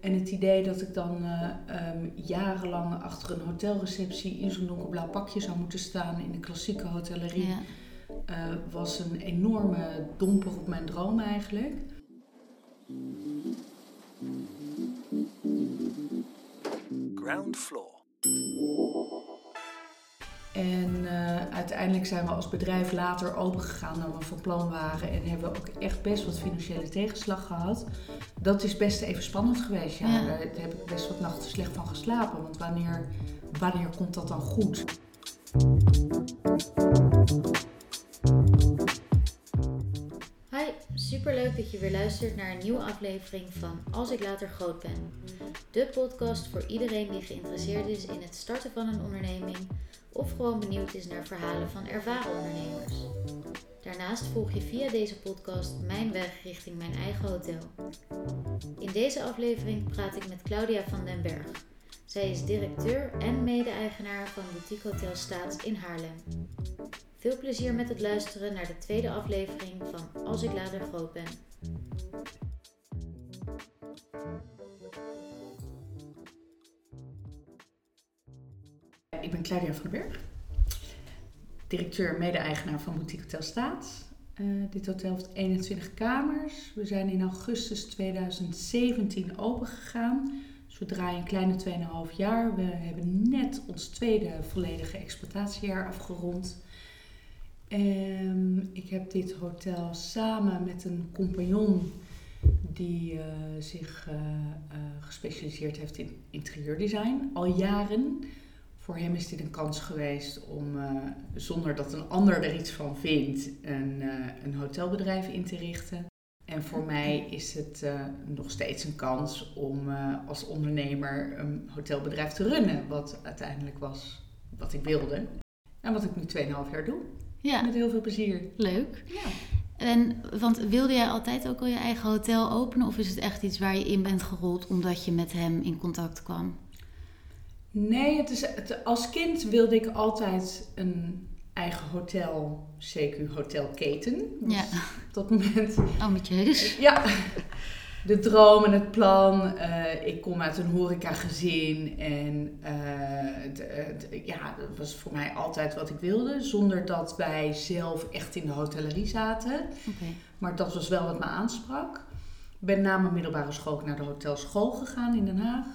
En het idee dat ik dan eh, ehm, jarenlang achter een hotelreceptie in zo'n donkerblauw pakje zou moeten staan in de klassieke hotellerie, Ja. eh, was een enorme domper op mijn droom eigenlijk. Ground floor. En eh, uiteindelijk zijn we als bedrijf later open gegaan dan we van plan waren. En hebben we ook echt best wat financiële tegenslag gehad. Dat is best even spannend geweest. Ja. Ja. Daar, daar heb ik best wat nachten slecht van geslapen. Want wanneer, wanneer komt dat dan goed? Hi, superleuk dat je weer luistert naar een nieuwe aflevering van Als ik later groot ben. De podcast voor iedereen die geïnteresseerd is in het starten van een onderneming of gewoon benieuwd is naar verhalen van ervaren ondernemers. Daarnaast volg je via deze podcast mijn weg richting mijn eigen hotel. In deze aflevering praat ik met Claudia van den Berg. Zij is directeur en mede-eigenaar van Boutique Hotel Staats in Haarlem. Veel plezier met het luisteren naar de tweede aflevering van Als ik later groot ben. Ik ben Claudia van den Berg. Directeur en mede-eigenaar van Boutique Hotel Staat. Eh, dit hotel heeft 21 kamers. We zijn in augustus 2017 open gegaan. Dus we draaien een kleine 2,5 jaar. We hebben net ons tweede volledige exploitatiejaar afgerond. Ehm, ik heb dit hotel samen met een compagnon die eh, zich eh, eh, gespecialiseerd heeft in interieurdesign al jaren. Voor hem is dit een kans geweest om, eh, zonder dat een ander er iets van vindt, een, eh, een hotelbedrijf in te richten. En voor mij is het eh, nog steeds een kans om als ondernemer een hotelbedrijf te runnen. Wat uiteindelijk was wat ik wilde. En wat ik nu 2,5 jaar doe. Ja, Met heel veel plezier. leuk. Ja. En, want wilde jij altijd ook al je eigen hotel openen? Of is het echt iets waar je in bent gerold omdat je met hem in contact kwam? Nee, het is, het, als kind wilde ik altijd een eigen hotel, CQ hotelketen. Dus Ja. Op dat moment Ambitieus. Ja, de droom en het plan. Eh, ik kom uit een horecagezin en eh, het, het- ja, dat was voor mij altijd wat ik wilde. Zonder dat wij zelf echt in de hotellerie zaten. Oké. Maar dat was wel wat me aansprak. Ik ben na mijn middelbare school ook naar de hotelschool gegaan in Den Haag.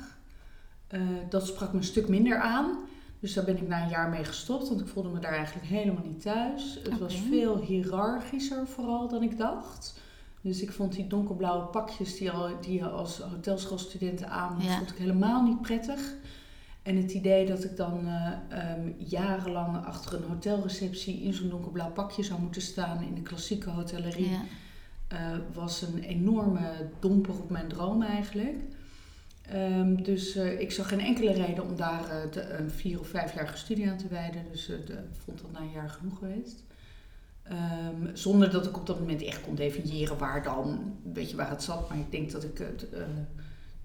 Eh, dat sprak me een stuk minder aan. Dus daar ben ik na een jaar mee gestopt, want ik voelde me daar eigenlijk helemaal niet thuis. Het was veel hiërarchischer vooral dan ik dacht. Dus ik vond die donkerblauwe pakjes die, al, die je als hotelschoolstudenten aan Ja. vond ik helemaal niet prettig. En het idee dat ik dan eh, ehm, jarenlang achter een hotelreceptie in zo'n donkerblauw pakje zou moeten staan in de klassieke hotellerie, Ja. eh, was een enorme domper op mijn droom eigenlijk. Ehm, dus eh, ik zag geen enkele reden om daar eh, de, een vier of vijfjarige studie aan te wijden. Dus eh, ik vond dat na een jaar genoeg geweest. Ehm, zonder dat ik op dat moment echt kon definiëren waar dan, weet je waar het zat. Maar ik denk dat ik het, eh,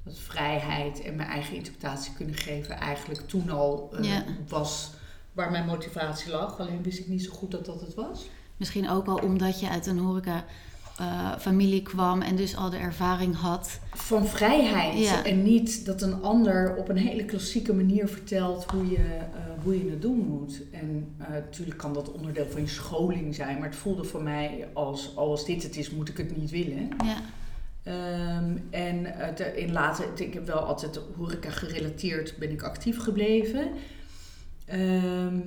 dat vrijheid en mijn eigen interpretatie kunnen geven eigenlijk toen al eh, Ja. was waar mijn motivatie lag. Alleen wist ik niet zo goed dat dat het was. Misschien ook al omdat je uit een horeca eh, familie kwam en dus al de ervaring had. van vrijheid. Ja. En niet dat een ander op een hele klassieke manier vertelt hoe je, eh, hoe je het doen moet. En eh, natuurlijk kan dat onderdeel van je scholing zijn. Maar het voelde voor mij als, oh, als dit het is, moet ik het niet willen. Ja. Ehm, en in later, ik heb wel altijd horeca gerelateerd, ben ik actief gebleven. Ehm,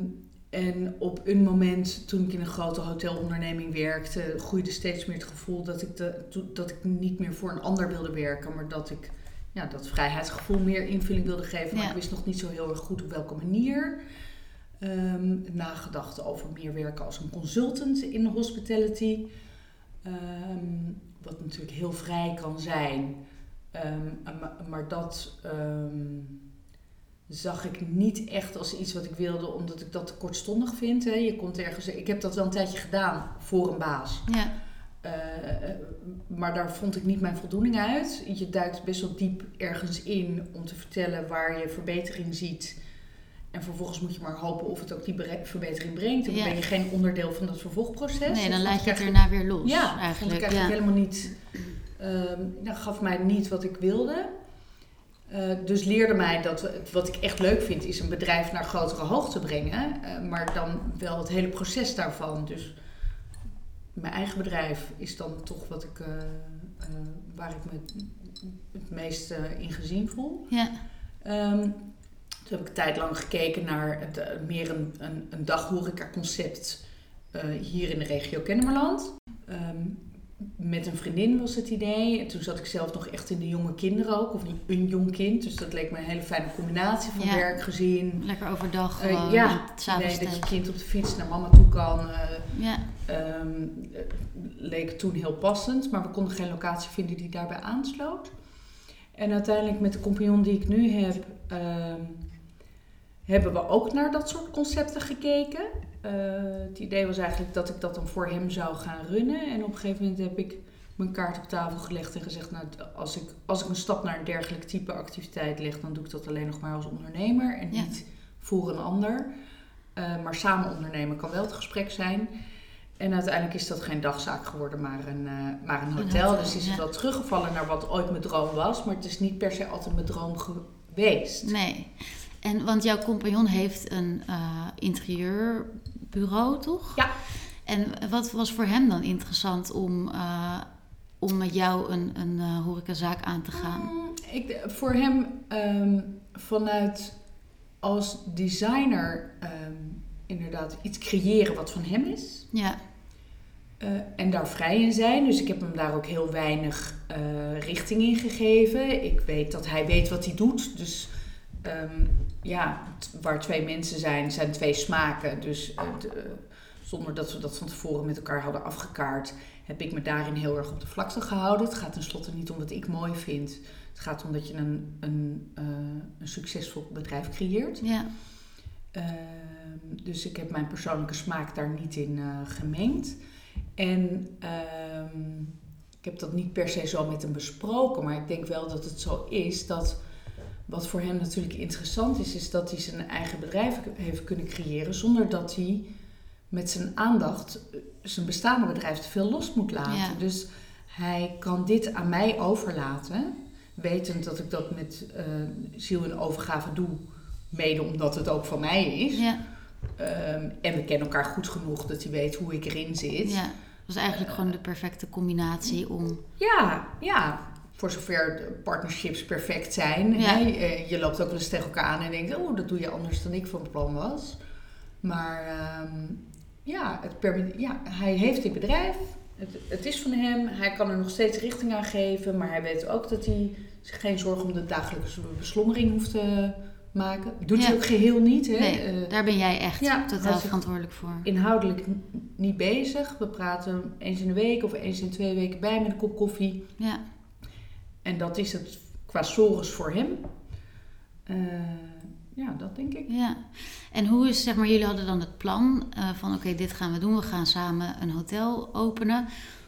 en op een moment, toen ik in een grote hotelonderneming werkte, groeide steeds meer het gevoel dat ik, de, dat ik niet meer voor een ander wilde werken, maar dat ik ja, dat vrijheidsgevoel meer invulling wilde geven. Maar Ja. ik wist nog niet zo heel erg goed op welke manier. Ehm, nagedacht over meer werken als een consultant in de hospitality. Ehm, wat natuurlijk heel vrij kan zijn. Ehm, maar, dat zag ik niet echt als iets wat ik wilde, omdat ik dat te kortstondig vind. Hè. Je komt ergens, ik heb dat wel een tijdje gedaan voor een baas. Ja. Eh, maar daar vond ik niet mijn voldoening uit. Je duikt best wel diep ergens in om te vertellen waar je verbetering ziet. En vervolgens moet je maar hopen of het ook die verbetering brengt. En dan Ja. ben je geen onderdeel van dat vervolgproces. Nee, dan Dat laat je het daarna weer los. ja, eigenlijk. vond ik eigenlijk ja. helemaal niet. ehm dat gaf mij niet wat ik wilde. Eh, dus leerde mij dat wat ik echt leuk vind, is een bedrijf naar grotere hoogte brengen. Eh, maar dan wel het hele proces daarvan. Dus mijn eigen bedrijf is dan toch wat ik, eh, waar ik me het meest in gezien voel. Ja, Ehm, toen heb ik een tijd lang gekeken naar het, meer een, een, een daghoreca concept hier in de regio Kennemerland. Ehm, met een vriendin was het idee. En toen zat ik zelf nog echt in de jonge kinderen ook, of een jong kind. Dus dat leek me een hele fijne combinatie van Ja. werk, gezin. lekker overdag Eh, gewoon. ja, het s'avonds idee dat je kind op de fiets naar mama toe kan. eh, Ja, Ehm, eh, leek toen heel passend, maar we konden geen locatie vinden die daarbij aansloot. En uiteindelijk met de compagnon die ik nu heb, ehm, hebben we ook naar dat soort concepten gekeken. Eh, het idee was eigenlijk dat ik dat dan voor hem zou gaan runnen. En op een gegeven moment heb ik mijn kaart op tafel gelegd en gezegd, nou, als, ik, als ik een stap naar een dergelijk type activiteit leg, dan doe ik dat alleen nog maar als ondernemer en Ja. niet voor een ander. Eh, maar samen ondernemen kan wel het gesprek zijn. En uiteindelijk is dat geen dagzaak geworden, maar een, eh, maar een Een hotel. dus is ja. het wel teruggevallen naar wat ooit mijn droom was. Maar het is niet per se altijd mijn droom geweest. nee. En want jouw compagnon heeft een eh, interieurbureau, toch? Ja. En wat was voor hem dan interessant om, eh, om met jou een, een eh, horecazaak aan te gaan? Mm, Ik, voor hem ehm, vanuit als designer ehm, inderdaad iets creëren wat van hem is. Ja, Eh, en daar vrij in zijn. Dus ik heb hem daar ook heel weinig richting in gegeven. Ik weet dat hij weet wat hij doet. Dus ehm, ja, waar twee mensen zijn, zijn twee smaken. Dus eh, de- zonder dat we dat van tevoren met elkaar hadden afgekaart, heb ik me daarin heel erg op de vlakte gehouden. Het gaat tenslotte niet om wat ik mooi vind. Het gaat om dat je een, een, eh, een succesvol bedrijf creëert. ja, Ehm, dus ik heb mijn persoonlijke smaak daar niet in eh, gemengd. En ehm, ik heb dat niet per se zo met hem besproken, maar ik denk wel dat het zo is dat wat voor hem natuurlijk interessant is, is dat hij zijn eigen bedrijf heeft kunnen creëren zonder dat hij met zijn aandacht eh, zijn bestaande bedrijf te veel los moet laten. Ja. Dus hij kan dit aan mij overlaten, wetend dat ik dat met eh, ziel en overgave doe, mede omdat het ook van mij is. ja, Ehm, en we kennen elkaar goed genoeg dat hij weet hoe ik erin zit. ja. Dat was eigenlijk gewoon de perfecte combinatie om... Ja, ja. Voor zover de partnerships perfect zijn. Ja. Hè? Eh, Je loopt ook wel eens tegen elkaar aan en denkt, oh, dat doe je anders dan ik van plan was. Maar ehm, ja, het ja, hij heeft dit bedrijf. Het, het is van hem. Hij kan er nog steeds richting aan geven. Maar hij weet ook dat hij zich geen zorgen om de dagelijkse beslommering hoeft te maken. Doet Ja. hij ook geheel niet. Hè? Nee, Eh, daar ben jij echt ja, totaal verantwoordelijk voor. inhoudelijk niet bezig. We praten eens in de week of eens in twee weken bij met een kop koffie. Ja, En dat is het qua sores voor hem. Eh, ja, dat denk ik. ja. En hoe is, zeg maar, jullie hadden dan het plan eh, van oké, dit gaan we doen. We gaan samen een hotel openen.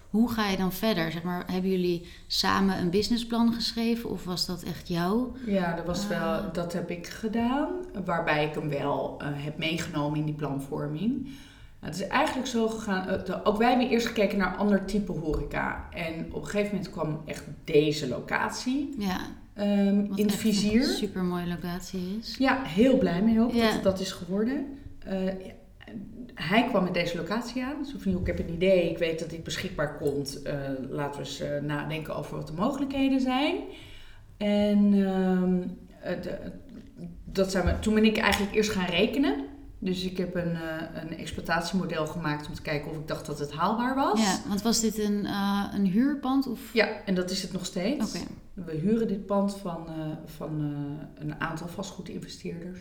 Hoe ga je dan verder? Zeg maar, hebben jullie samen een businessplan geschreven of was dat echt jou? Ja, dat, was Ah. wel, dat heb ik gedaan. Waarbij ik hem wel eh, heb meegenomen in die planvorming. Nou, het is eigenlijk zo gegaan. eh, ook wij hebben eerst gekeken naar ander type horeca. En op een gegeven moment kwam echt deze locatie Ja, ehm, in het vizier. een super mooie locatie is. Ja, heel blij mee ook Ja. dat dat is geworden. Eh, hij kwam met deze locatie aan. Zo van, joh, ik heb een idee, ik weet dat dit beschikbaar komt. Eh, laten we eens nadenken over wat de mogelijkheden zijn. En ehm, eh, de- dat zijn we, toen ben ik eigenlijk eerst gaan rekenen. Dus ik heb een, eh, een exploitatiemodel gemaakt om te kijken of ik dacht dat het haalbaar was. Ja, want was dit een, eh, een huurpand of? Ja, en dat is het nog steeds. Oké. We huren dit pand van, eh, van een aantal vastgoedinvesteerders.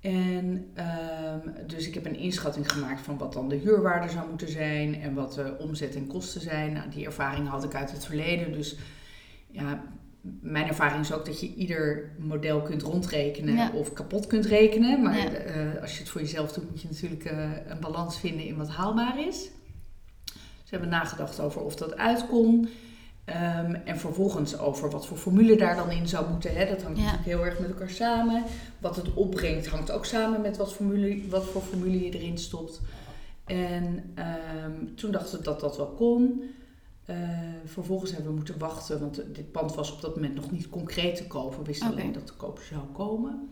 En ehm, dus ik heb een inschatting gemaakt van wat dan de huurwaarde zou moeten zijn en wat de omzet en kosten zijn. Nou, die ervaring had ik uit het verleden. Dus ja, mijn ervaring is ook dat je ieder model kunt rondrekenen Ja. of kapot kunt rekenen. Maar Ja. eh, als je het voor jezelf doet, moet je natuurlijk eh, een balans vinden in wat haalbaar is. We hebben nagedacht over of dat uit kon. Ehm, en vervolgens over wat voor formule daar dan in zou moeten. Hè. Dat hangt Ja. natuurlijk heel erg met elkaar samen. Wat het opbrengt hangt ook samen met wat, formule, wat voor formule je erin stopt. En ehm, toen dachten we dat dat wel kon. Eh, vervolgens hebben we moeten wachten, want dit pand was op dat moment nog niet concreet te kopen. We wisten alleen dat de koper zou komen.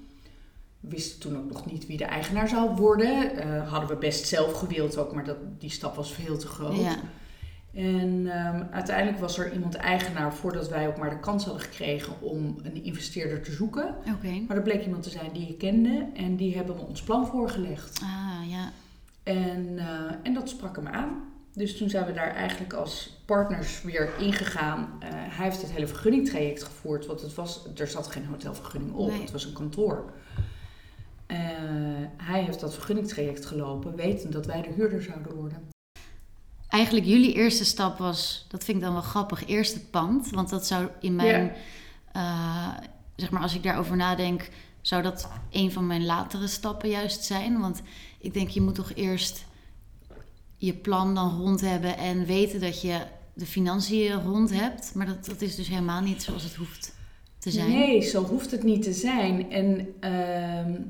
We wisten toen ook nog niet wie de eigenaar zou worden. Eh, hadden we best zelf gewild ook, maar dat, die stap was veel te groot. Ja. En ehm, uiteindelijk was er iemand eigenaar voordat wij ook maar de kans hadden gekregen om een investeerder te zoeken. Maar er bleek iemand te zijn die je kende en die hebben we ons plan voorgelegd. Ah, ja. En, eh, en dat sprak hem aan. Dus toen zijn we daar eigenlijk als partners weer ingegaan. Eh hij heeft het hele vergunningtraject gevoerd, want het was, er zat geen hotelvergunning op, Nee. het was een kantoor. Eh, hij heeft dat vergunningtraject gelopen, wetend dat wij de huurder zouden worden. Eigenlijk jullie eerste stap was, dat vind ik dan wel grappig, eerst het pand. Want dat zou in mijn, eh, zeg maar als ik daarover nadenk, zou dat een van mijn latere stappen juist zijn. Want ik denk, je moet toch eerst je plan dan rond hebben en weten dat je de financiën rond hebt. Maar dat, dat is dus helemaal niet zoals het hoeft te zijn. Nee, zo hoeft het niet te zijn. En ehm,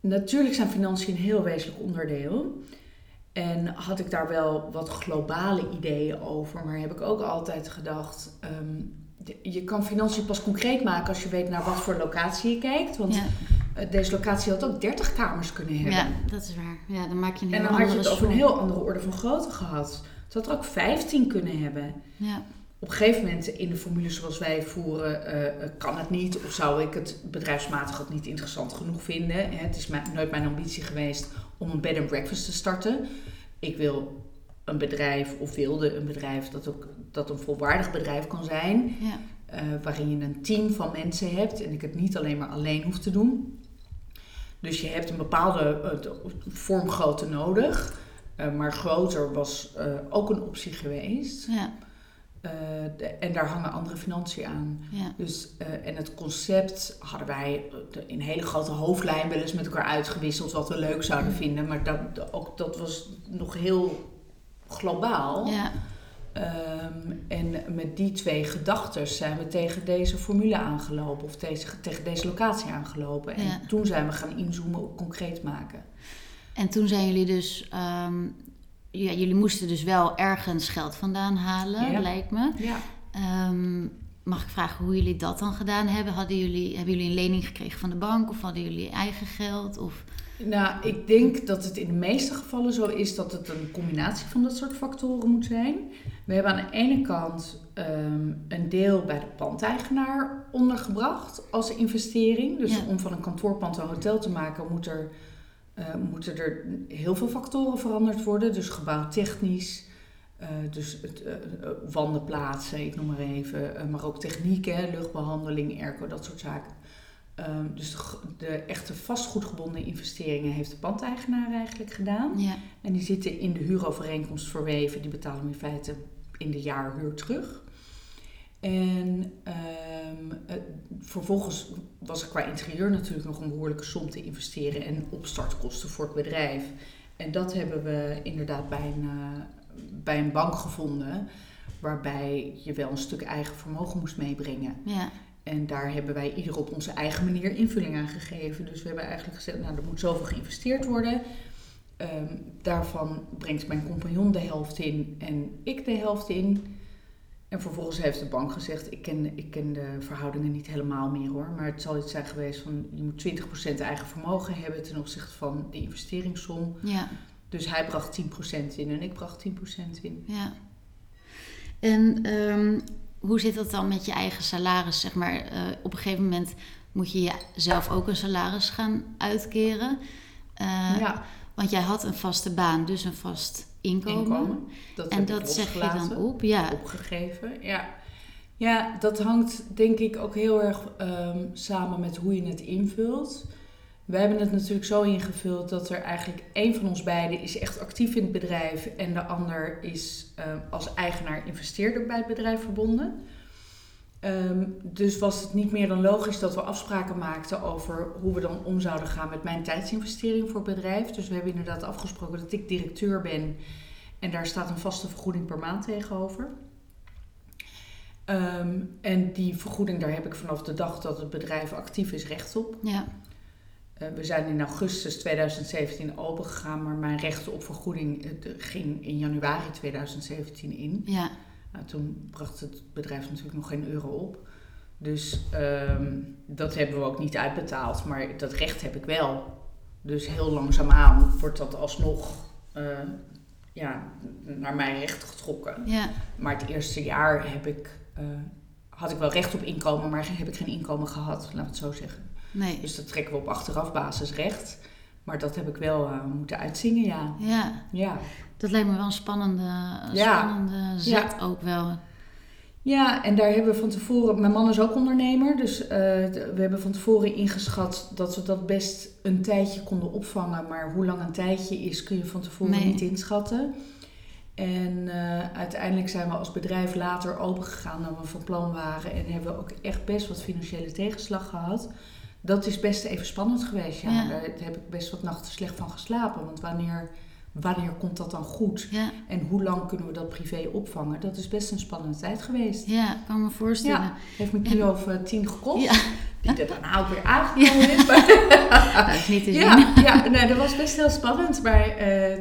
natuurlijk zijn financiën een heel wezenlijk onderdeel. En had ik daar wel wat globale ideeën over, maar heb ik ook altijd gedacht. ehm, je kan financiën pas concreet maken als je weet naar wat voor locatie je kijkt. Want Ja, deze locatie had ook 30 kamers kunnen hebben. ja, dat is waar. Ja, dan maak je een en dan had je het over een heel andere orde van grootte gehad. Het had er ook 15 kunnen hebben. Ja, Op een gegeven moment in de formule zoals wij voeren, eh, eh, kan het niet. Of zou ik het bedrijfsmatig ook niet interessant genoeg vinden. Het is mijn- nooit mijn ambitie geweest om een bed and breakfast te starten. Ik wil een bedrijf, of wilde een bedrijf, dat ook dat een volwaardig bedrijf kan zijn. ja, eh, waarin je een team van mensen hebt en ik het niet alleen maar alleen hoef te doen. Dus je hebt een bepaalde eh, vormgrootte nodig. Eh, maar groter was eh, ook een optie geweest. ja, de- en daar hangen andere financiën aan. ja. Dus, en het concept hadden wij in hele grote hoofdlijn wel eens met elkaar uitgewisseld wat we leuk zouden vinden. Maar dat, ook, dat was nog heel globaal. ja. Ehm, en met die twee gedachten zijn we tegen deze formule aangelopen. Of deze, tegen deze locatie aangelopen. En Ja. toen zijn we gaan inzoomen op concreet maken. En toen zijn jullie dus, ehm, ja, jullie moesten dus wel ergens geld vandaan halen, Ja. lijkt me. Ja. Ehm, mag ik vragen hoe jullie dat dan gedaan hebben? Hadden jullie, hebben jullie een lening gekregen van de bank of hadden jullie eigen geld? Of, Nou, ik denk dat het in de meeste gevallen zo is dat het een combinatie van dat soort factoren moet zijn. We hebben aan de ene kant ehm, een deel bij de pandeigenaar ondergebracht als investering. Dus Ja. om van een kantoorpand een hotel te maken moet er, eh, moeten er heel veel factoren veranderd worden. Dus gebouwtechnisch, eh, dus het, eh, wanden plaatsen, ik noem maar even. maar ook techniek, hè, luchtbehandeling, airco, dat soort zaken. Ehm, dus de, echte vastgoedgebonden investeringen heeft de pandeigenaar eigenlijk gedaan. ja, En die zitten in de huurovereenkomst verweven. Die betalen we in feite in de jaarhuur terug. En ehm, eh, vervolgens was er qua interieur natuurlijk nog een behoorlijke som te investeren en opstartkosten voor het bedrijf. En dat hebben we inderdaad bij een, eh, bij een bank gevonden, waarbij je wel een stuk eigen vermogen moest meebrengen. ja, En daar hebben wij ieder op onze eigen manier invulling aan gegeven. Dus we hebben eigenlijk gezegd, nou er moet zoveel geïnvesteerd worden. Ehm, daarvan brengt mijn compagnon de helft in en ik de helft in. En vervolgens heeft de bank gezegd, ik ken, ik ken de verhoudingen niet helemaal meer hoor. Maar het zal iets zijn geweest van, je moet 20% eigen vermogen hebben ten opzichte van de investeringssom. ja, Dus hij bracht 10% in en ik bracht 10% in. ja. En ehm, hoe zit dat dan met je eigen salaris? Zeg maar, eh, op een gegeven moment moet je jezelf ook een salaris gaan uitkeren. Eh, ja, Want jij had een vaste baan, dus een vast inkomen. inkomen. Dat En dat zeg je dan op, ja. opgegeven. Ja. ja, dat hangt denk ik ook heel erg ehm, samen met hoe je het invult. We hebben het natuurlijk zo ingevuld dat er eigenlijk één van ons beiden is echt actief in het bedrijf en de ander is ehm, als eigenaar investeerder bij het bedrijf verbonden. Ehm, dus was het niet meer dan logisch dat we afspraken maakten over hoe we dan om zouden gaan met mijn tijdsinvestering voor het bedrijf. Dus we hebben inderdaad afgesproken dat ik directeur ben en daar staat een vaste vergoeding per maand tegenover. Ehm, en die vergoeding, daar heb ik vanaf de dag dat het bedrijf actief is recht op. Ja, we zijn in augustus 2017 opengegaan, maar mijn rechten op vergoeding eh, ging in januari 2017 in. Ja, Nou, toen bracht het bedrijf natuurlijk nog geen euro op. Dus ehm, dat hebben we ook niet uitbetaald, maar dat recht heb ik wel. Dus heel langzaamaan wordt dat alsnog eh, ja, naar mijn recht getrokken. ja, Maar het eerste jaar heb ik, eh, had ik wel recht op inkomen, maar heb ik geen inkomen gehad, we het zo zeggen. Nee. Dus dat trekken we op achterafbasis recht. Maar dat heb ik wel eh, moeten uitzingen, ja. Ja, Ja. dat lijkt me wel een spannende, Ja. spannende zet ook wel. Ja, en daar hebben we van tevoren... Mijn man is ook ondernemer, dus eh, we hebben van tevoren ingeschat dat we dat best een tijdje konden opvangen. Maar hoe lang een tijdje is, kun je van tevoren Nee. niet inschatten. En eh, uiteindelijk zijn we als bedrijf later open gegaan dan we van plan waren. En hebben we ook echt best wat financiële tegenslag gehad. Dat is best even spannend geweest, ja. Ja. Daar heb ik best wat nachten slecht van geslapen. Want wanneer, wanneer komt dat dan goed? Ja, En hoe lang kunnen we dat privé opvangen? Dat is best een spannende tijd geweest. ja, kan me voorstellen. Ja, heeft me een kilo of tien gekost. Ja. Die er daarna ook weer aangekomen is. Maar, Nou, dat is niet te zien. ja, ja nee, dat was best heel spannend. Maar eh,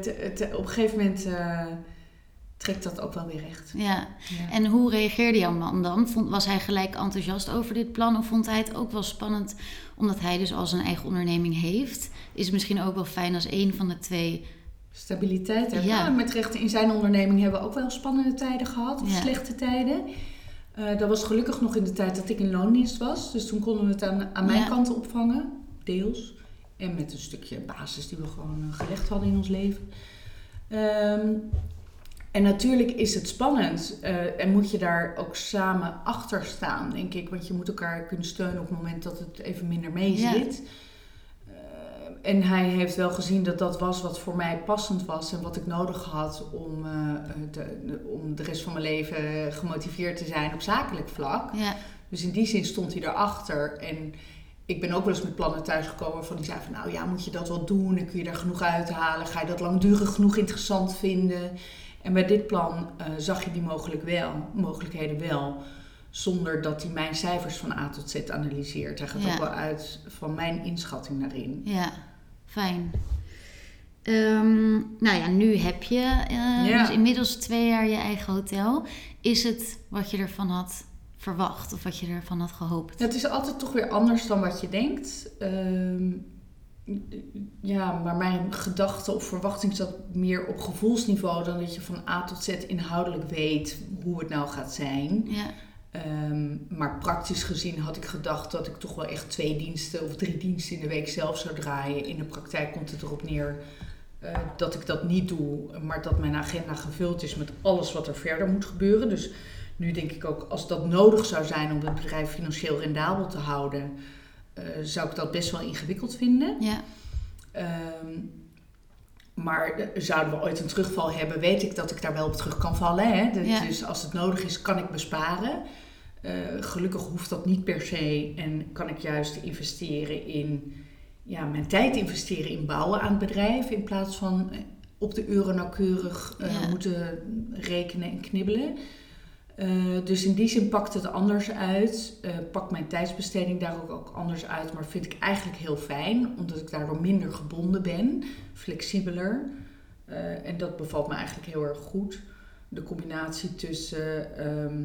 op een gegeven moment eh, trekt dat ook wel weer recht. Ja. Ja. En hoe reageerde jouw man dan? Vond, was hij gelijk enthousiast over dit plan? Of vond hij het ook wel spannend omdat hij dus al zijn eigen onderneming heeft? Is het misschien ook wel fijn als een van de twee... Stabiliteit hebben. Ja. Ja. Met recht in zijn onderneming hebben we ook wel spannende tijden gehad. Of Ja. slechte tijden. Eh, dat was gelukkig nog in de tijd dat ik in loondienst was. Dus toen konden we het aan, aan mijn kant opvangen. Deels. En met een stukje basis die we gewoon eh, gelegd hadden in ons leven. Ehm, en natuurlijk is het spannend. eh, en moet je daar ook samen achter staan, denk ik. Want je moet elkaar kunnen steunen op het moment dat het even minder mee Ja. zit. Eh, en hij heeft wel gezien dat dat was wat voor mij passend was en wat ik nodig had om, eh, de, om de rest van mijn leven gemotiveerd te zijn op zakelijk vlak. Ja, Dus in die zin stond hij erachter. En ik ben ook wel eens met plannen thuisgekomen waarvan hij zei van nou ja, moet je dat wel doen en kun je daar genoeg uithalen? Ga je dat langdurig genoeg interessant vinden? En bij dit plan eh, zag je die mogelijk wel, mogelijkheden wel. Zonder dat hij mijn cijfers van A tot Z analyseert. Hij gaat Ja. ook wel uit van mijn inschatting daarin. ja, fijn. Ehm, nou ja, nu heb je eh, Ja. dus inmiddels twee jaar je eigen hotel. Is het wat je ervan had verwacht of wat je ervan had gehoopt? Het is altijd toch weer anders dan wat je denkt. Ehm, ja, maar mijn gedachte of verwachting zat meer op gevoelsniveau dan dat je van A tot Z inhoudelijk weet hoe het nou gaat zijn. Ja, Ehm, maar praktisch gezien had ik gedacht dat ik toch wel echt twee diensten of drie diensten in de week zelf zou draaien. In de praktijk komt het erop neer eh, dat ik dat niet doe, maar dat mijn agenda gevuld is met alles wat er verder moet gebeuren. Dus nu denk ik ook, als dat nodig zou zijn om het bedrijf financieel rendabel te houden, eh, zou ik dat best wel ingewikkeld vinden. ja, Ehm, maar eh, zouden we ooit een terugval hebben, weet ik dat ik daar wel op terug kan vallen. Hè? Ja. Dus als het nodig is, kan ik besparen. Eh, gelukkig hoeft dat niet per se en kan ik juist investeren in ja, mijn tijd investeren in bouwen aan het bedrijf in plaats van op de euro nauwkeurig Ja. moeten rekenen en knibbelen. Eh, dus in die zin pakt het anders uit. Eh pakt mijn tijdsbesteding daar ook, ook anders uit. Maar vind ik eigenlijk heel fijn, omdat ik daardoor minder gebonden ben, flexibeler. Eh, en dat bevalt me eigenlijk heel erg goed. De combinatie tussen, ehm,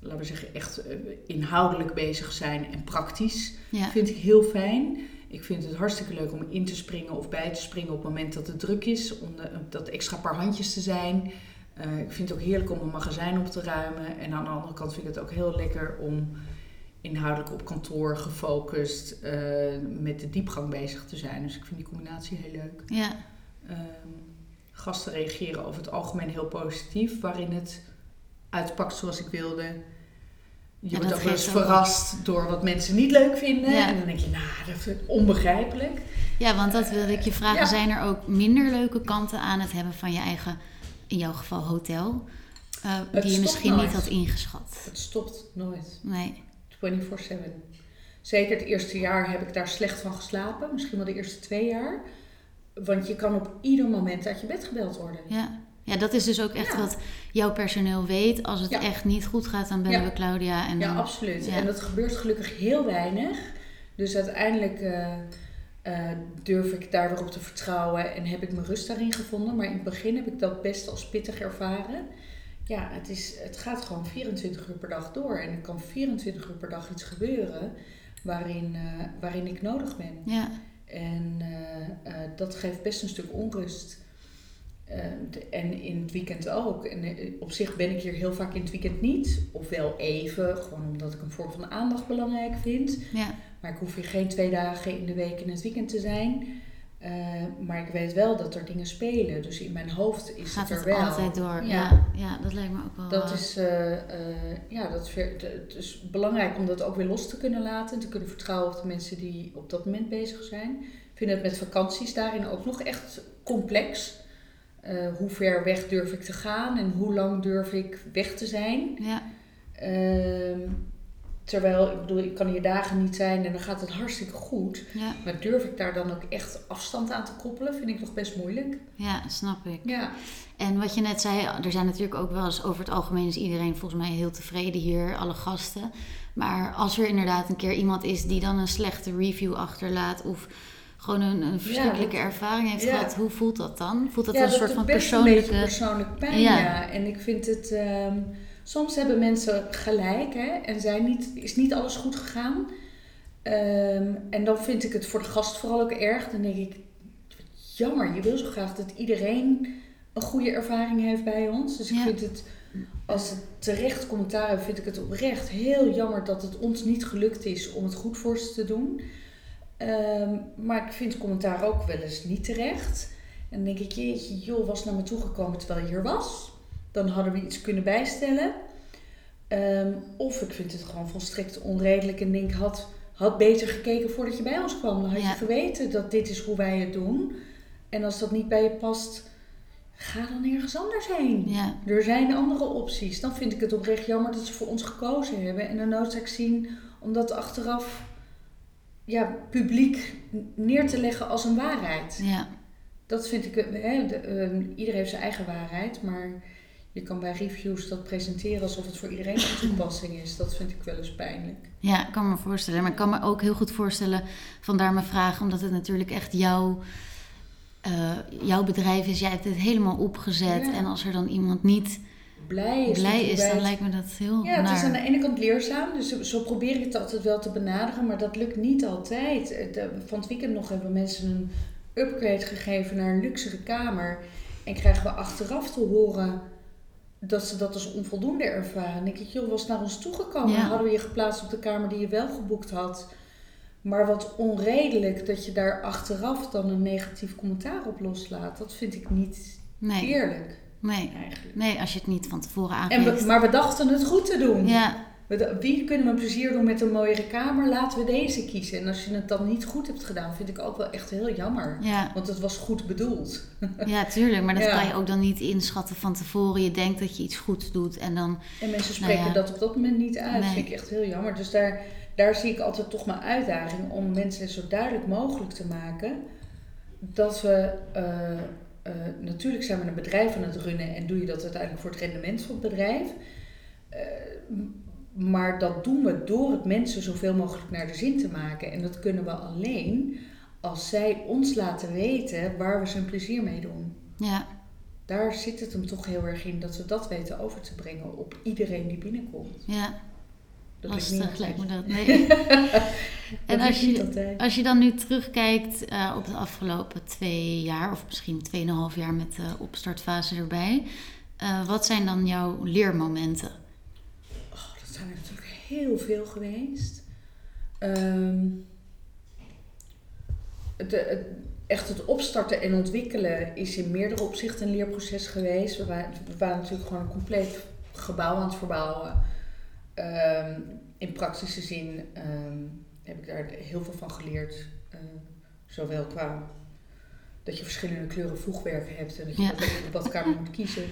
laten we zeggen, echt inhoudelijk bezig zijn en praktisch ja, vind ik heel fijn. Ik vind het hartstikke leuk om in te springen of bij te springen op het moment dat het druk is. Om de- dat extra paar handjes te zijn. Eh, ik vind het ook heerlijk om een magazijn op te ruimen. En aan de andere kant vind ik het ook heel lekker om inhoudelijk op kantoor gefocust eh, met de diepgang bezig te zijn. Dus ik vind die combinatie heel leuk. ja, Ehm, gasten reageren over het algemeen heel positief, waarin het uitpakt zoals ik wilde. Je wordt ook wel eens verrast door wat mensen niet leuk vinden. Ja. En dan denk je, nou, dat vind ik onbegrijpelijk. ja, want dat wilde ik je vragen. Ja. Zijn er ook minder leuke kanten aan het hebben van je eigen, in jouw geval hotel, eh, die je misschien nooit. niet had ingeschat? Het stopt nooit. Nee, 24-7. Zeker het eerste jaar heb ik daar slecht van geslapen. Misschien wel de eerste twee jaar. Want je kan op ieder moment uit je bed gebeld worden. ja. Ja, dat is dus ook echt Ja. wat jouw personeel weet. Als het Ja. echt niet goed gaat, dan bellen Ja. we Claudia. En Ja, dan, absoluut. En dat gebeurt gelukkig heel weinig. Dus uiteindelijk eh, eh, durf ik daar weer op te vertrouwen en heb ik mijn rust daarin gevonden. Maar in het begin heb ik dat best als pittig ervaren. Ja, het, is, het gaat gewoon 24 uur per dag door. En er kan 24 uur per dag iets gebeuren waarin, eh, waarin ik nodig ben. Ja, En eh, dat geeft best een stuk onrust. Eh, de- en in het weekend ook. En op zich ben ik hier heel vaak in het weekend niet. Of wel even, gewoon omdat ik een vorm van aandacht belangrijk vind. ja, Maar ik hoef hier geen twee dagen in de week in het weekend te zijn. Eh, maar ik weet wel dat er dingen spelen. Dus in mijn hoofd is gaat het er wel. altijd door. Ja. Ja. Ja, dat lijkt me ook wel. Dat eh, is, eh, ja, dat het is belangrijk om dat ook weer los te kunnen laten. En te kunnen vertrouwen op de mensen die op dat moment bezig zijn. Ik vind het met vakanties daarin ook nog echt complex. Hoe ver weg durf ik te gaan en hoe lang durf ik weg te zijn? Ja, Ehm, terwijl, ik bedoel, ik kan hier dagen niet zijn en dan gaat het hartstikke goed. ja, Maar durf ik daar dan ook echt afstand aan te koppelen? Vind ik nog best moeilijk. ja, snap ik. Ja, En wat je net zei, er zijn natuurlijk ook wel eens over het algemeen is iedereen volgens mij heel tevreden hier, alle gasten. Maar als er inderdaad een keer iemand is die dan een slechte review achterlaat of gewoon een, een verschrikkelijke dat- ervaring heeft ja. gehad, hoe voelt dat dan? Voelt dat ja een soort van een persoonlijke... beetje persoonlijk pijn, Ja. ja. En ik vind het... ehm, soms hebben mensen gelijk, hè. En zijn niet, is niet alles goed gegaan. Ehm, en dan vind ik het voor de gast vooral ook erg. Dan denk ik, jammer, je wil zo graag dat iedereen een goede ervaring heeft bij ons. Dus ik Ja. vind het, als het terecht commentaar vind ik het oprecht heel jammer dat het ons niet gelukt is om het goed voor ze te doen. Ehm, maar ik vind commentaar ook wel eens niet terecht. En dan denk ik, jeetje, joh, was naar me toegekomen terwijl je hier was. Dan hadden we iets kunnen bijstellen. Ehm, of ik vind het gewoon volstrekt onredelijk en denk, had, had beter gekeken voordat je bij ons kwam. Dan had Ja. je geweten dat dit is hoe wij het doen. En als dat niet bij je past, ga dan ergens anders heen. Ja, Er zijn andere opties. Dan vind ik het oprecht jammer dat ze voor ons gekozen hebben. En de noodzaak zien om dat achteraf ja, publiek neer te leggen als een waarheid. ja, Dat vind ik, eh, hè, de, eh, iedereen heeft zijn eigen waarheid, maar je kan bij reviews dat presenteren alsof het voor iedereen van toepassing is. Dat vind ik wel eens pijnlijk. ja, ik kan me voorstellen. Maar ik kan me ook heel goed voorstellen, vandaar mijn vraag, omdat het natuurlijk echt jouw, eh, jouw bedrijf is. Jij hebt het helemaal opgezet. Ja. En als er dan iemand niet Blij is, blij is, dan het- lijkt me dat heel Ja, het is aan de ene kant leerzaam, dus zo- probeer ik het altijd wel te benaderen, maar dat lukt niet altijd. Eh, Van het weekend nog hebben mensen een upgrade gegeven naar een luxere kamer en krijgen we achteraf te horen dat ze dat als onvoldoende ervaren. Dan denk ik, joh, was naar ons toegekomen? Ja. Hadden we je geplaatst op de kamer die je wel geboekt had. Maar wat onredelijk dat je daar achteraf dan een negatief commentaar op loslaat. Dat vind ik niet Nee, eerlijk, nee, eigenlijk. nee, als je het niet van tevoren En we, aangeeft. maar we dachten het goed te doen. Ja, Wie kunnen we plezier doen met een mooiere kamer? Laten we deze kiezen. En als je het dan niet goed hebt gedaan, vind ik ook wel echt heel jammer. ja, Want het was goed bedoeld. ja, tuurlijk. Maar dat Ja. kan je ook dan niet inschatten van tevoren. Je denkt dat je iets goeds doet en dan... En mensen spreken ja. dat op dat moment niet uit. Nee. Dat vind ik echt heel jammer. Dus daar, daar zie ik altijd toch mijn uitdaging om mensen zo duidelijk mogelijk te maken dat we. eh, eh, natuurlijk zijn we een bedrijf aan het runnen en doe je dat uiteindelijk voor het rendement van het bedrijf. Eh, maar dat doen we door het mensen zoveel mogelijk naar de zin te maken. En dat kunnen we alleen als zij ons laten weten waar we ze een plezier mee doen. Ja, Daar zit het hem toch heel erg in dat we dat weten over te brengen op iedereen die binnenkomt. ja, Dat lastig lijkt me dat. Nee. en als je, altijd. als je dan nu terugkijkt eh, op de afgelopen twee jaar, of misschien tweeënhalf jaar met de opstartfase erbij, eh, wat zijn dan jouw leermomenten? Dat zijn er natuurlijk heel veel geweest. Ehm, het, het- echt het opstarten en ontwikkelen is in meerdere opzichten een leerproces geweest. We waren, we waren natuurlijk gewoon een compleet gebouw aan het verbouwen. Ehm, in praktische zin ehm, heb ik daar heel veel van geleerd. Eh, zowel qua dat je verschillende kleuren voegwerken hebt en dat je Ja. in de badkamer moet kiezen.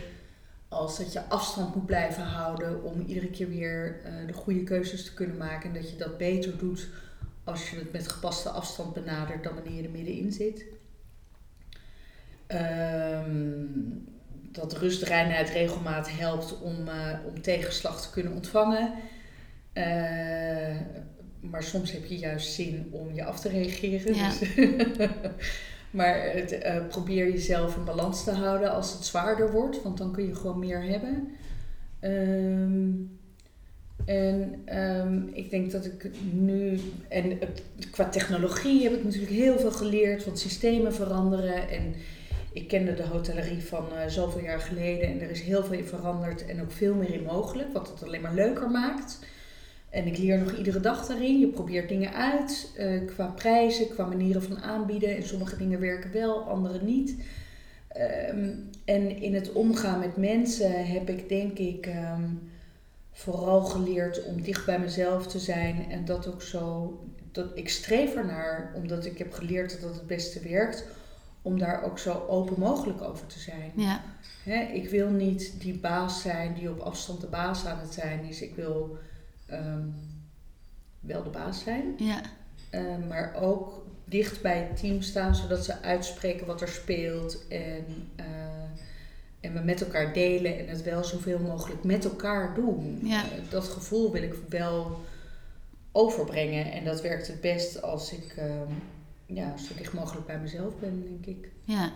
Als dat je afstand moet blijven houden om iedere keer weer eh, de goede keuzes te kunnen maken. En dat je dat beter doet als je het met gepaste afstand benadert dan wanneer je er middenin zit. Ehm, dat rust, reinheid, regelmaat helpt om, eh, om tegenslag te kunnen ontvangen. Eh, maar soms heb je juist zin om je af te reageren. Ja. Dus maar het, eh, probeer jezelf in balans te houden als het zwaarder wordt, want dan kun je gewoon meer hebben. Ehm, en ehm, ik denk dat ik nu, en qua technologie heb ik natuurlijk heel veel geleerd, want systemen veranderen. En ik kende de hotellerie van eh, zoveel jaar geleden en er is heel veel in veranderd en ook veel meer in mogelijk, wat het alleen maar leuker maakt. En ik leer nog iedere dag daarin. Je probeert dingen uit eh, qua prijzen, qua manieren van aanbieden. En sommige dingen werken wel, andere niet. Ehm, en in het omgaan met mensen heb ik denk ik ehm, vooral geleerd om dicht bij mezelf te zijn. En dat ook zo. Dat, ik streef ernaar, omdat ik heb geleerd dat dat het beste werkt. Om daar ook zo open mogelijk over te zijn. Ja, ik wil niet die baas zijn die op afstand de baas aan het zijn is. Ik wil ehm, wel de baas zijn, ja, eh, maar ook dicht bij het team staan zodat ze uitspreken wat er speelt en, eh, en we met elkaar delen en het wel zoveel mogelijk met elkaar doen. Ja. Eh, dat gevoel wil ik wel overbrengen en dat werkt het best als ik ehm, ja, zo dicht mogelijk bij mezelf ben, denk ik. ja.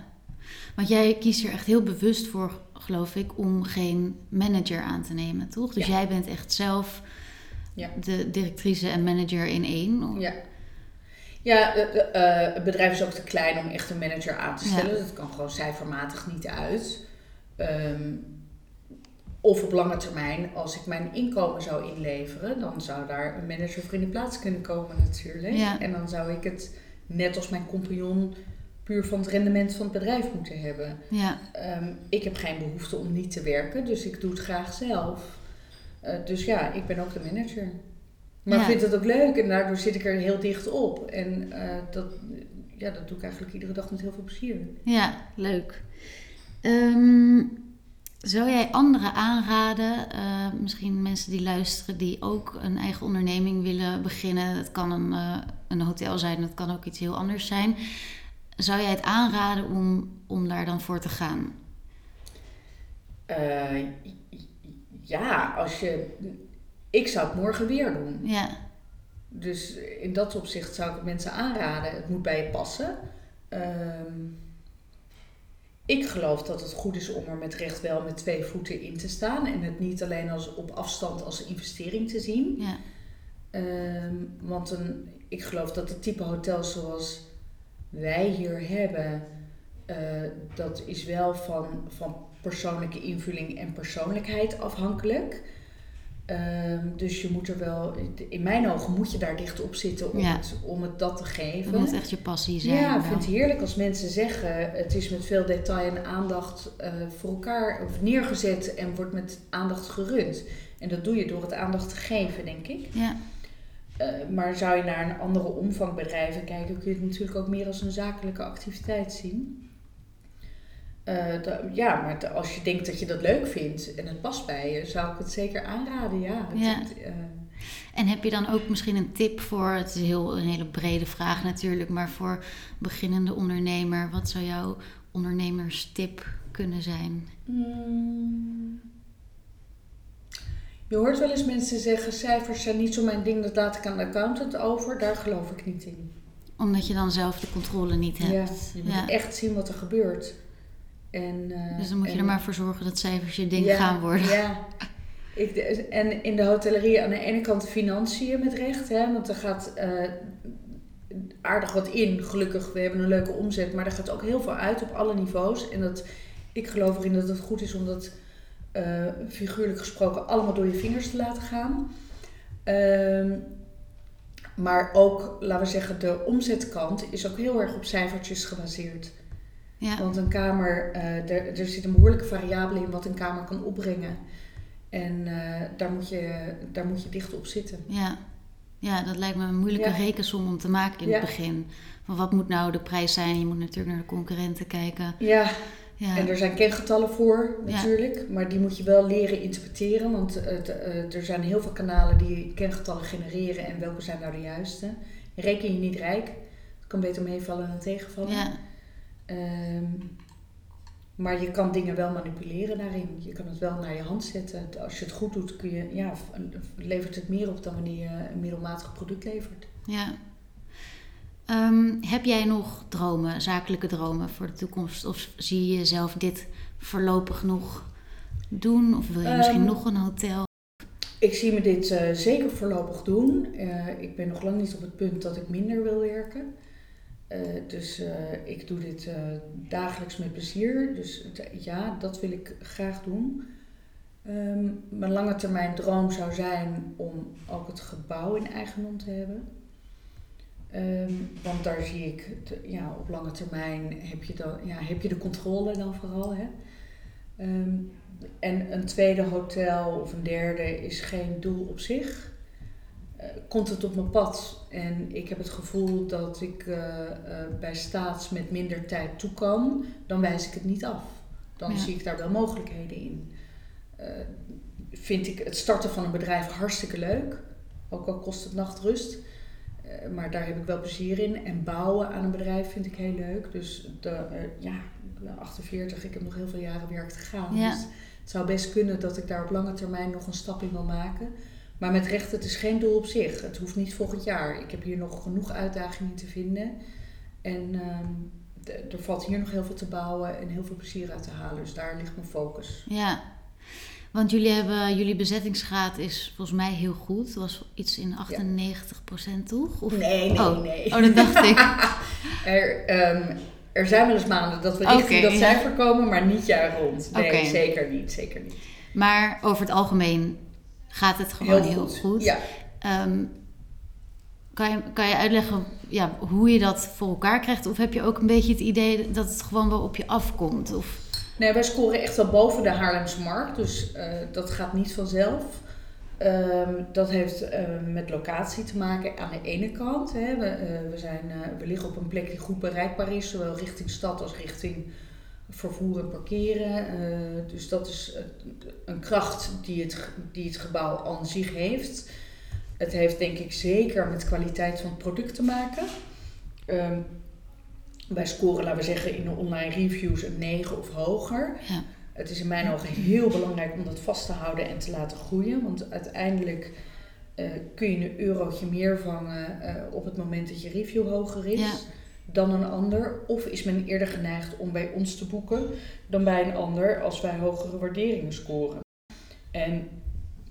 Want jij kiest er echt heel bewust voor, geloof ik, om geen manager aan te nemen, toch? Dus Ja. jij bent echt zelf Ja. de directrice en manager in één. Ja. Ja, de- de, eh, het bedrijf is ook te klein om echt een manager aan te stellen. Ja. Dat kan gewoon cijfermatig niet uit. Ehm, of op lange termijn, als ik mijn inkomen zou inleveren, dan zou daar een manager voor in de plaats kunnen komen natuurlijk. Ja. En dan zou ik het, net als mijn compagnon, puur van het rendement van het bedrijf moeten hebben. Ja, Ehm, ik heb geen behoefte om niet te werken, dus ik doe het graag zelf. Eh, dus ja, ik ben ook de manager. Maar Ja. ik vind het ook leuk en daardoor zit ik er heel dicht op. En eh, dat, ja, dat doe ik eigenlijk iedere dag met heel veel plezier. ja, leuk. Ehm, zou jij anderen aanraden, eh, misschien mensen die luisteren, die ook een eigen onderneming willen beginnen? Het kan een, een hotel zijn, het kan ook iets heel anders zijn. Zou jij het aanraden om, om daar dan voor te gaan? Ja, als je. Ik zou het morgen weer doen. Ja, Dus in dat opzicht zou ik mensen aanraden. Het moet bij je passen. Ehm, ik geloof dat het goed is om er met recht wel met twee voeten in te staan. En het niet alleen als op afstand als investering te zien. ja, Ehm, want een, ik geloof dat het type hotels zoals wij hier hebben, eh, dat is wel van, van persoonlijke invulling en persoonlijkheid afhankelijk. Ehm, dus je moet er wel, in mijn ogen moet je daar dicht op zitten om, Ja. het, om het dat te geven. moet echt je passie zijn. Ja, ik vind het heerlijk als mensen zeggen het is met veel detail en aandacht eh, voor elkaar of neergezet en wordt met aandacht gerund. En dat doe je door het aandacht te geven, denk ik. Ja, Eh, maar zou je naar een andere omvang bedrijven kijken, kun je het natuurlijk ook meer als een zakelijke activiteit zien. Eh, ja, maar als je denkt dat je dat leuk vindt en het past bij je, zou ik het zeker aanraden, ja. Het- Ja. eh, En heb je dan ook misschien een tip voor, het is heel, een hele brede vraag natuurlijk, maar voor beginnende ondernemer, wat zou jouw ondernemerstip kunnen zijn? Mm. Je hoort wel eens mensen zeggen, cijfers zijn niet zo mijn ding, dat laat ik aan de accountant over. Daar geloof ik niet in. Omdat je dan zelf de controle niet Ja, hebt. je moet Ja. echt zien wat er gebeurt. En, eh, Dus dan moet je en- er maar voor zorgen dat cijfers je ding Ja, gaan worden. Ja. Ik, en in de hotellerie aan de ene kant financiën met recht, hè, want er gaat eh, aardig wat in. Gelukkig, we hebben een leuke omzet, maar er gaat ook heel veel uit op alle niveaus. En dat, ik geloof erin dat het goed is om dat eh, figuurlijk gesproken allemaal door je vingers te laten gaan. Ehm, maar ook, laten we zeggen, de omzetkant is ook heel erg op cijfertjes gebaseerd. Ja, Want een kamer, eh, er, er zit een behoorlijke variabele in wat een kamer kan opbrengen. En eh, daar, moet je, daar moet je dicht op zitten. ja. ja dat lijkt me een moeilijke Ja. rekensom om te maken in Ja. het begin. Van wat moet nou de prijs zijn? Je moet natuurlijk naar de concurrenten kijken. Ja, Ja, en er zijn kengetallen voor natuurlijk. Maar die moet je wel leren interpreteren. Want het, eh, er zijn heel veel kanalen die kengetallen genereren. En welke zijn nou de juiste? Reken je niet rijk. Het kan beter meevallen dan tegenvallen. ja, Ehm, Maar je kan dingen wel manipuleren daarin. Je kan het wel naar je hand zetten. Als je het goed doet, kun je, ja, levert het meer op dan wanneer je een middelmatig product levert. Ja. Ehm, heb jij nog dromen, zakelijke dromen voor de toekomst? Of zie je jezelf dit voorlopig nog doen? Of wil je misschien Ehm, nog een hotel? Ik zie me dit eh, zeker voorlopig doen. Eh, ik ben nog lang niet op het punt dat ik minder wil werken. Eh, dus eh, ik doe dit eh, dagelijks met plezier. Dus ja, dat wil ik graag doen. Ehm, mijn lange termijn droom zou zijn om ook het gebouw in eigendom te hebben. Ehm, want daar zie ik, ja, op lange termijn heb je, dan, ja, heb je de controle dan vooral. Hè? Ehm, en een tweede hotel of een derde is geen doel op zich. Komt het op mijn pad en ik heb het gevoel dat ik eh, bij staats met minder tijd toe kan, dan wijs ik het niet af. Dan Ja. zie ik daar wel mogelijkheden in. Eh, vind ik het starten van een bedrijf hartstikke leuk, ook al kost het nachtrust. Maar daar heb ik wel plezier in. En bouwen aan een bedrijf vind ik heel leuk. Dus de, ja, ik ben 48, ik heb nog heel veel jaren werk te gaan. Ja. Dus het zou best kunnen dat ik daar op lange termijn nog een stap in wil maken. Maar met recht, het is geen doel op zich. Het hoeft niet volgend jaar. Ik heb hier nog genoeg uitdagingen te vinden. En ehm, er valt hier nog heel veel te bouwen en heel veel plezier uit te halen. Dus daar ligt mijn focus. Ja, want jullie hebben, jullie bezettingsgraad is volgens mij heel goed. Het was iets in 98% toch? Of, Nee, nee, oh. nee. Oh, dat dacht ik. Er, ehm, er zijn wel eens maanden dat we richting dat ja. cijfer komen, maar niet jaar rond. Nee, zeker niet. Zeker niet. Maar over het algemeen gaat het gewoon heel, goed. Ja. Ehm, kan, je, kan je uitleggen ja, hoe je dat voor elkaar krijgt? Of heb je ook een beetje het idee dat het gewoon wel op je afkomt? Of, Nee, wij scoren echt wel boven de Haarlemse markt, dus eh, dat gaat niet vanzelf. Ehm, dat heeft eh, met locatie te maken aan de ene kant. Hè. We, eh, we, zijn, we liggen op een plek die goed bereikbaar is, zowel richting stad als richting vervoer en parkeren. Eh, dus dat is een kracht die het, die het gebouw aan zich heeft. Het heeft denk ik zeker met kwaliteit van het product te maken. Ehm, wij scoren, laten we zeggen, in de online reviews een 9 of hoger. ja. Het is in mijn ogen heel belangrijk om dat vast te houden en te laten groeien. Want uiteindelijk eh, kun je een eurotje meer vangen eh, op het moment dat je review hoger is Ja. Dan een ander. Of is men eerder geneigd om bij ons te boeken dan bij een ander als wij hogere waarderingen scoren. En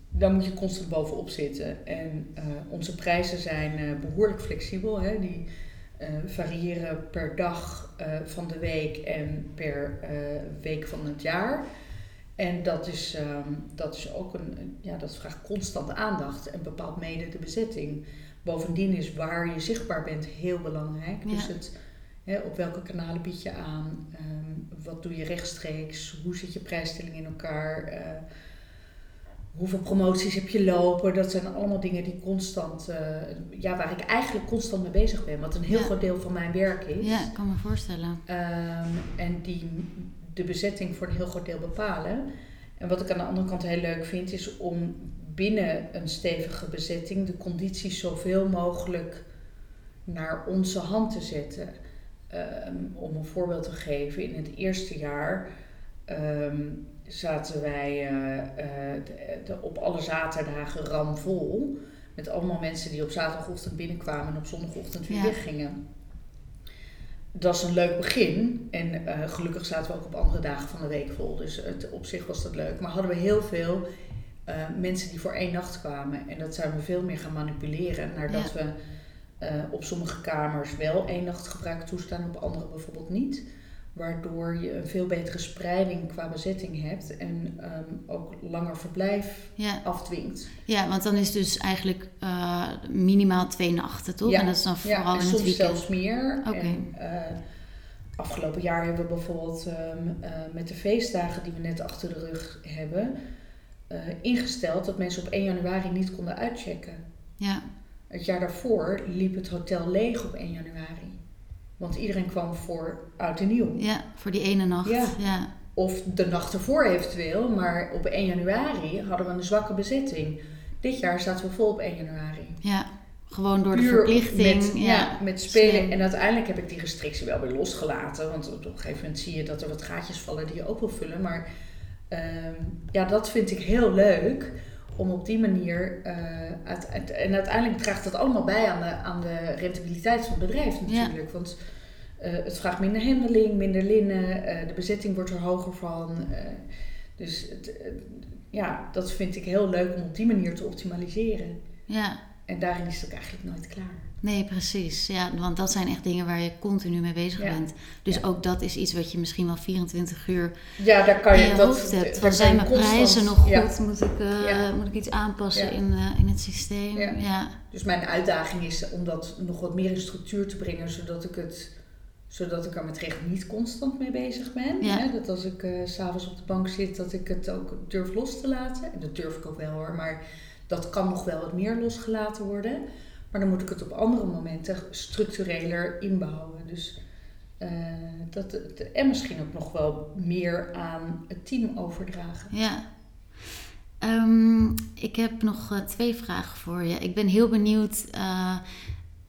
daar moet je constant bovenop zitten. En eh, onze prijzen zijn eh, behoorlijk flexibel. Hè? Die eh, variëren per dag van de week en per week van het jaar. En dat is, ehm, dat is ook een- ja, dat vraagt constant aandacht en bepaalt mede de bezetting. Bovendien is waar je zichtbaar bent heel belangrijk. Ja. Dus het, hè, op welke kanalen bied je aan? Ehm, wat doe je rechtstreeks? Hoe zit je prijsstelling in elkaar? Eh, hoeveel promoties heb je lopen? Dat zijn allemaal dingen die constant, eh, ja, waar ik eigenlijk constant mee bezig ben. Wat een heel Ja. groot deel van mijn werk is. ja, ik kan me voorstellen. Ehm, en die de bezetting voor een heel groot deel bepalen. En wat ik aan de andere kant heel leuk vind, is om binnen een stevige bezetting de condities zoveel mogelijk naar onze hand te zetten. Ehm, om een voorbeeld te geven, in het eerste jaar ehm, zaten wij eh, eh, de- de- op alle zaterdagen ramvol. Met allemaal mensen die op zaterdagochtend binnenkwamen en op zondagochtend weer Ja. weggingen. Dat is een leuk begin. En eh, gelukkig zaten we ook op andere dagen van de week vol. Dus het, op zich was dat leuk. Maar hadden we heel veel eh, mensen die voor één nacht kwamen. En dat zijn we veel meer gaan manipuleren. Nadat we eh, op sommige kamers wel één nacht gebruik toestaan, op andere bijvoorbeeld niet. Waardoor je een veel betere spreiding qua bezetting hebt en ehm, ook langer verblijf Ja, afdwingt. ja, want dan is dus eigenlijk eh, minimaal twee nachten, toch? Ja, En dat is dan vooral Ja, en in het soms weekend. zelfs meer. Oké. En, afgelopen jaar hebben we bijvoorbeeld ehm, eh, met de feestdagen die we net achter de rug hebben, eh, ingesteld dat mensen op 1 januari niet konden uitchecken. Ja, Het jaar daarvoor liep het hotel leeg op 1 januari. Want iedereen kwam voor oud en nieuw. ja, voor die ene nacht. Ja. ja. Of de nacht ervoor eventueel, maar op 1 januari hadden we een zwakke bezetting. Dit jaar zaten we vol op 1 januari. Ja, gewoon door de verplichting. Met, ja, ja, met spelen. En uiteindelijk heb ik die restrictie wel weer losgelaten. Want op een gegeven moment zie je dat er wat gaatjes vallen die je ook wil vullen. Maar ehm, ja, dat vind ik heel leuk. Om op die manier. eh, uit, uit- en uiteindelijk draagt dat allemaal bij aan de, aan de rentabiliteit van het bedrijf Ja. natuurlijk. Want eh, het vraagt minder handeling, minder linnen. eh, de bezetting wordt er hoger van. dus het, ja, dat vind ik heel leuk om op die manier te optimaliseren. ja. En daarin is het ook eigenlijk nooit klaar. Nee, precies. Ja, want dat zijn echt dingen waar je continu mee bezig Ja. bent. Dus Ja. ook dat is iets wat je misschien wel 24 uur Ja, daar kan in je, dat, hebt. Van zijn mijn constant- prijzen nog ja. goed? Moet, ik, eh, moet ik iets aanpassen in, eh, in het systeem? Ja. Dus mijn uitdaging is om dat nog wat meer in structuur te brengen, zodat ik, het, zodat ik er met recht niet constant mee bezig ben. Hè? Dat als ik eh, s s'avonds op de bank zit, dat ik het ook durf los te laten. En dat durf ik ook wel hoor, maar dat kan nog wel wat meer losgelaten worden. Maar dan moet ik het op andere momenten structureler inbouwen. Dus, eh, dat, en misschien ook nog wel meer aan het team overdragen. Ja. Ehm, ik heb nog eh, twee vragen voor je. Ik ben heel benieuwd. eh,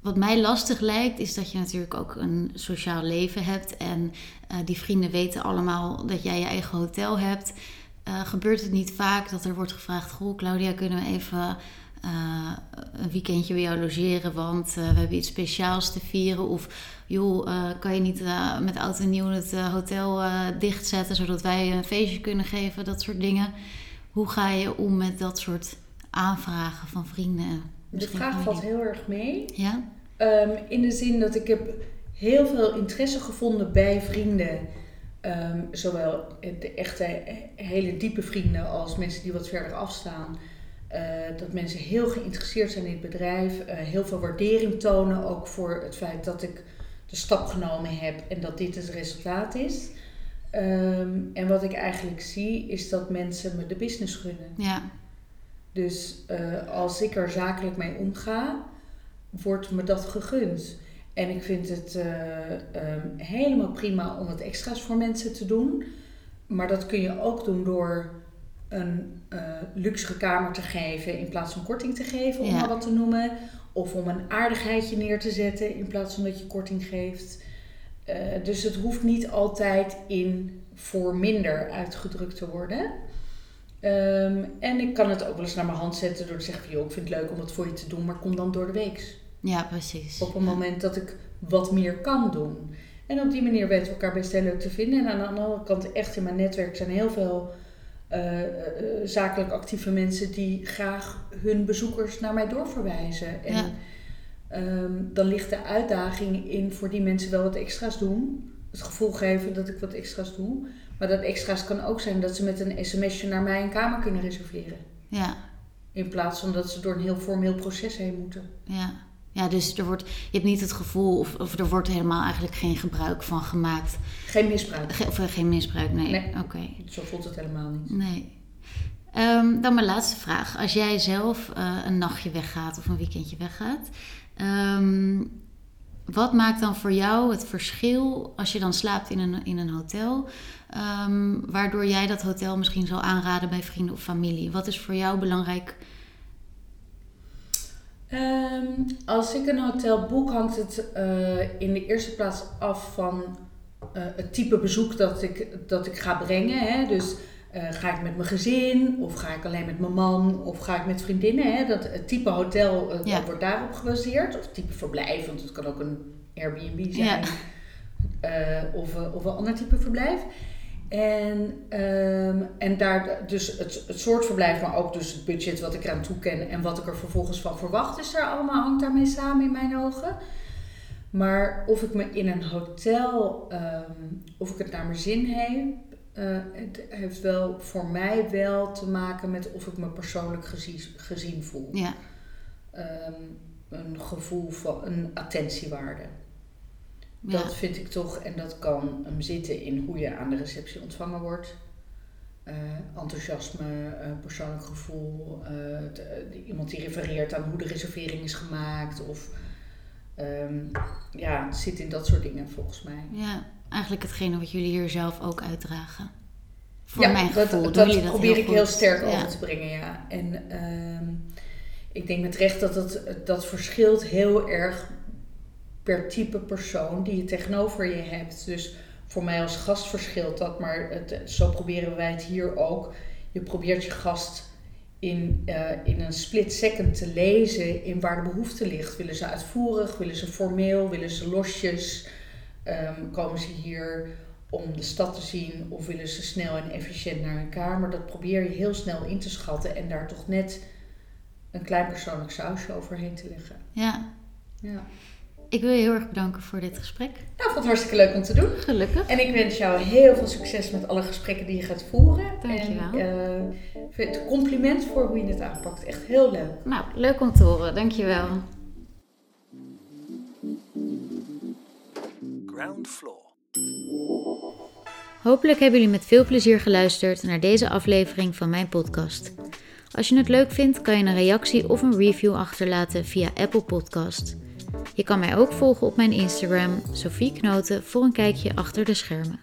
wat mij lastig lijkt, is dat je natuurlijk ook een sociaal leven hebt. En die vrienden weten allemaal dat jij je eigen hotel hebt. Gebeurt het niet vaak dat er wordt gevraagd: Goh, Claudia, kunnen we even eh, een weekendje bij jou logeren? Want eh, we hebben iets speciaals te vieren. Of joh, eh, kan je niet met oud en nieuw het hotel dichtzetten zodat wij een feestje kunnen geven? Dat soort dingen. Hoe ga je om met dat soort aanvragen van vrienden? en De vraag valt heel erg mee. Ja? Ehm, in de zin dat ik heb heel veel interesse gevonden bij vrienden. Ehm, zowel de echte hele diepe vrienden als mensen die wat verder afstaan. Eh, dat mensen heel geïnteresseerd zijn in het bedrijf. eh, heel veel waardering tonen ook voor het feit dat ik de stap genomen heb en dat dit het resultaat is. Ehm, en wat ik eigenlijk zie is dat mensen me de business gunnen. Ja. Dus eh, als ik er zakelijk mee omga, wordt me dat gegund. En ik vind het eh, ehm, helemaal prima om wat extra's voor mensen te doen. Maar dat kun je ook doen door een eh luxere kamer te geven in plaats van korting te geven, om Ja. maar wat te noemen. Of om een aardigheidje neer te zetten in plaats van dat je korting geeft. Eh, dus het hoeft niet altijd in voor minder uitgedrukt te worden. Ehm, en ik kan het ook wel eens naar mijn hand zetten door te zeggen van... joh, ik vind het leuk om het voor je te doen, maar kom dan door de week. ja, precies. Op een moment dat ik wat meer kan doen. En op die manier weten we elkaar best heel leuk te vinden. En aan de andere kant, echt in mijn netwerk zijn heel veel eh, eh, zakelijk actieve mensen die graag hun bezoekers naar mij doorverwijzen. En Ja. ehm, dan ligt de uitdaging in voor die mensen wel wat extra's doen. Het gevoel geven dat ik wat extra's doe. Maar dat extra's kan ook zijn dat ze met een sms'je naar mij een kamer kunnen reserveren. Ja, In plaats van dat ze door een heel formeel proces heen moeten. ja. Ja, dus er wordt, je hebt niet het gevoel, of, of er wordt helemaal eigenlijk geen gebruik van gemaakt. Geen misbruik. Ge- of eh, geen misbruik, nee. Nee. Oké. Zo voelt het helemaal niet. Nee. Ehm, dan mijn laatste vraag. Als jij zelf eh, een nachtje weggaat of een weekendje weggaat, ehm, wat maakt dan voor jou het verschil als je dan slaapt in een, in een hotel, ehm, waardoor jij dat hotel misschien zal aanraden bij vrienden of familie? Wat is voor jou belangrijk? Ehm, als ik een hotel boek, hangt het eh, in de eerste plaats af van eh, het type bezoek dat ik, dat ik ga brengen. Hè? Dus eh, ga ik met mijn gezin, of ga ik alleen met mijn man, of ga ik met vriendinnen. Hè? Dat, het type hotel wordt daarop gebaseerd. Of het type verblijf, want het kan ook een Airbnb zijn. Ja. Of, of een ander type verblijf. En, ehm, en daar dus het, het soort verblijf, maar ook dus het budget wat ik eraan toeken en wat ik er vervolgens van verwacht, is daar allemaal, hangt daarmee samen in mijn ogen. Maar of ik me in een hotel, ehm, of ik het naar mijn zin heb, eh, het heeft wel voor mij wel te maken met of ik me persoonlijk gezien, gezien voel. Ja, Ehm, een gevoel van een attentiewaarde. Ja, Dat vind ik toch, en dat kan hem zitten in hoe je aan de receptie ontvangen wordt. Eh, enthousiasme, eh, persoonlijk gevoel, eh, iemand die refereert aan hoe de reservering is gemaakt. Of ehm, ja, het zit in dat soort dingen volgens mij. ja. Eigenlijk hetgene wat jullie hier zelf ook uitdragen. Voor ja, mijn dat, gevoel dat, dat probeer ik heel sterk Ja. over te brengen, ja. En ehm, ik denk met recht dat dat, dat verschilt heel erg per type persoon die je tegenover je hebt. Dus voor mij als gast verschilt dat, maar het, zo proberen wij het hier ook. Je probeert je gast in, uh, in een split second te lezen in waar de behoefte ligt. Willen ze uitvoerig, willen ze formeel, willen ze losjes? Um, komen ze hier om de stad te zien of willen ze snel en efficiënt naar een kamer? Dat probeer je heel snel in te schatten en daar toch net een klein persoonlijk sausje overheen te leggen. Ja. ja. Ik wil je heel erg bedanken voor dit gesprek. Nou, ik vond het hartstikke leuk om te doen. Gelukkig. En ik wens jou heel veel succes met alle gesprekken die je gaat voeren. Dankjewel. En uh, het compliment voor hoe je het aanpakt. Echt heel leuk. Nou, leuk om te horen. Dankjewel. Ground Floor. Hopelijk hebben jullie met veel plezier geluisterd naar deze aflevering van mijn podcast. Als je het leuk vindt, kan je een reactie of een review achterlaten via Apple Podcast. Je kan mij ook volgen op mijn Instagram, Sophie Knoten, voor een kijkje achter de schermen.